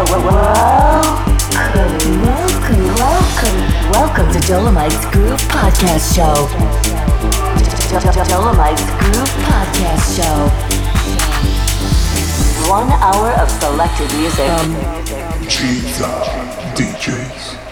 Welcome, welcome, welcome, to Dolomites Groove Podcast Show. Dolomites Groove Podcast Show. One hour of selected music. gizA DJs.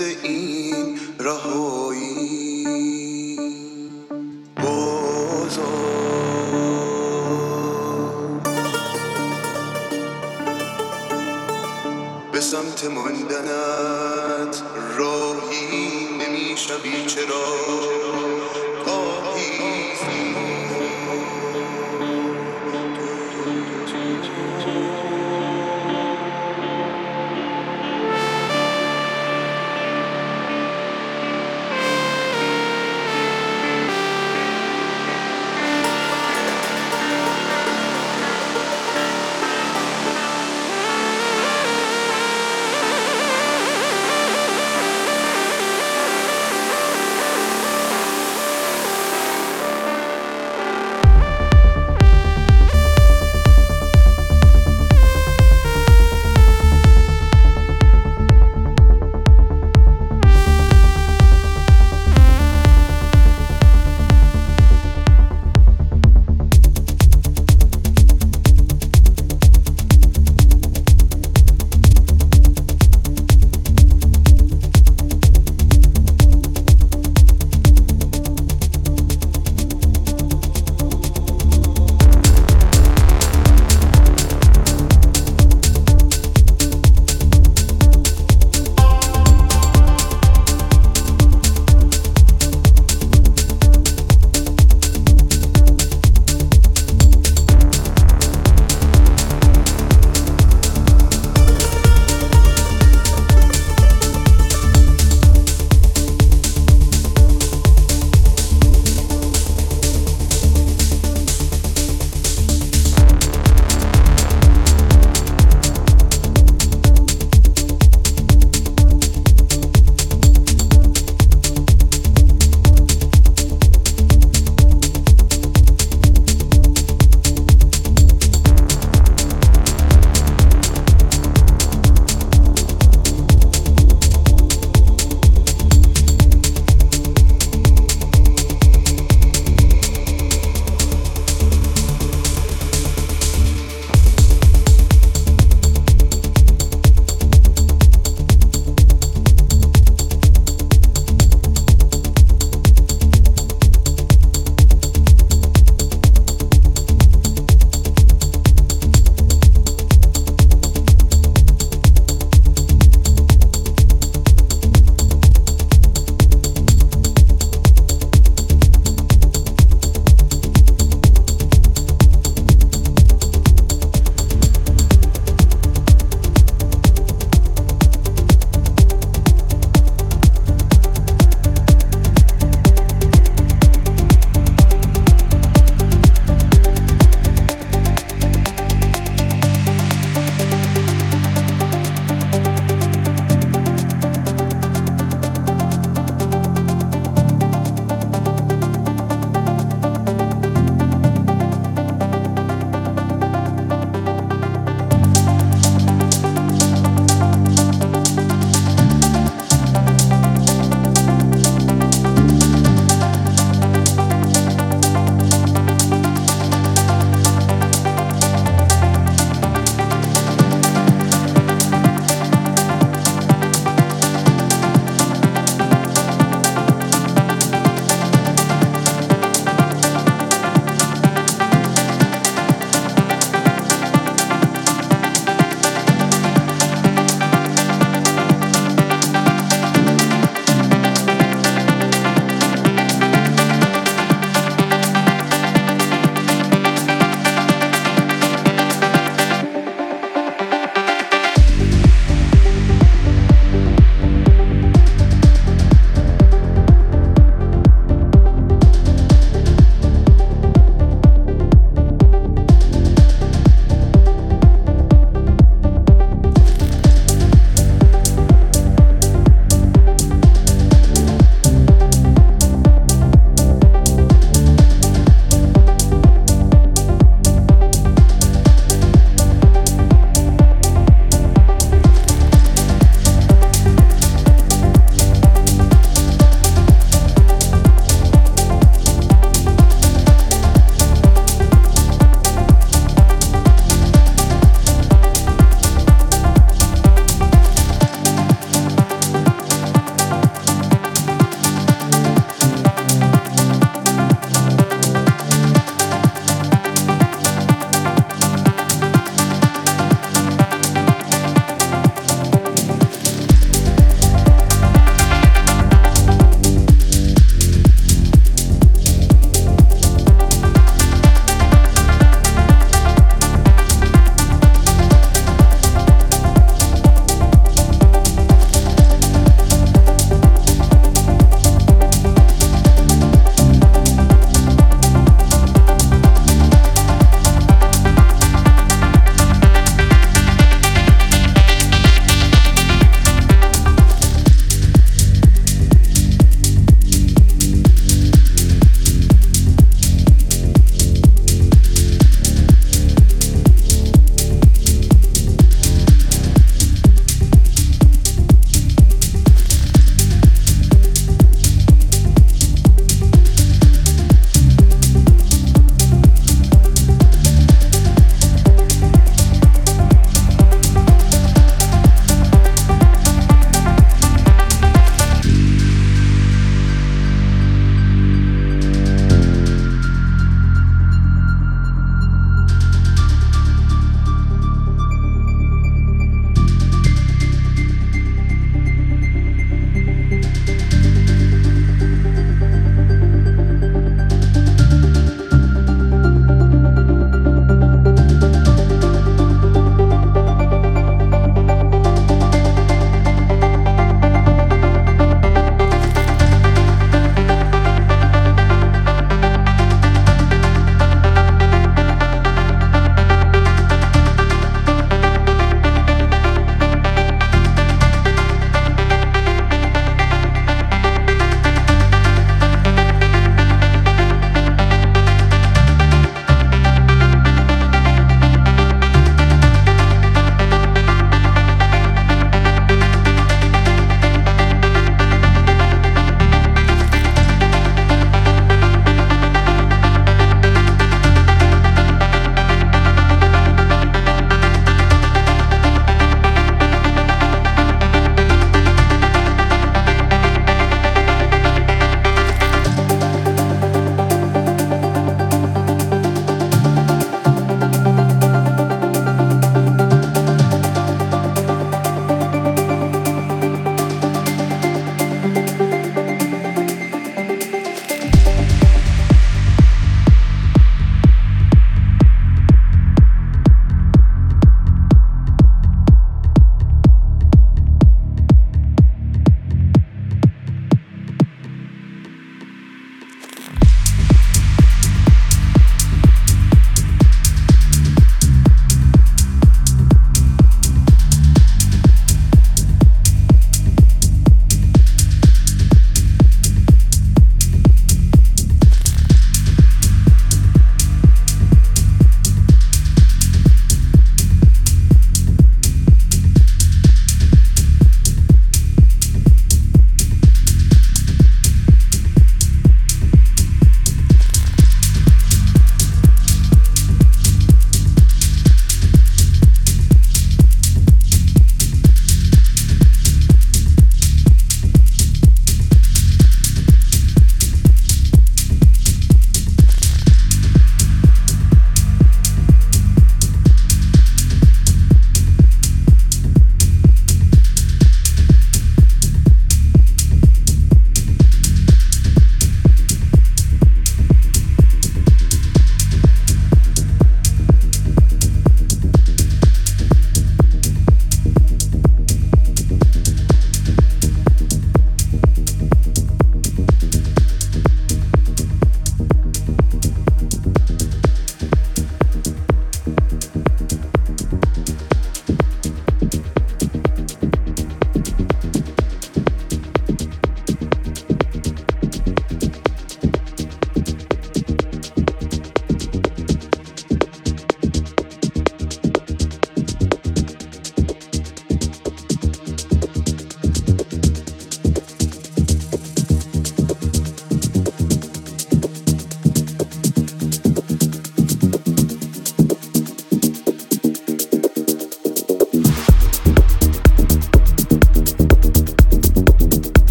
این راه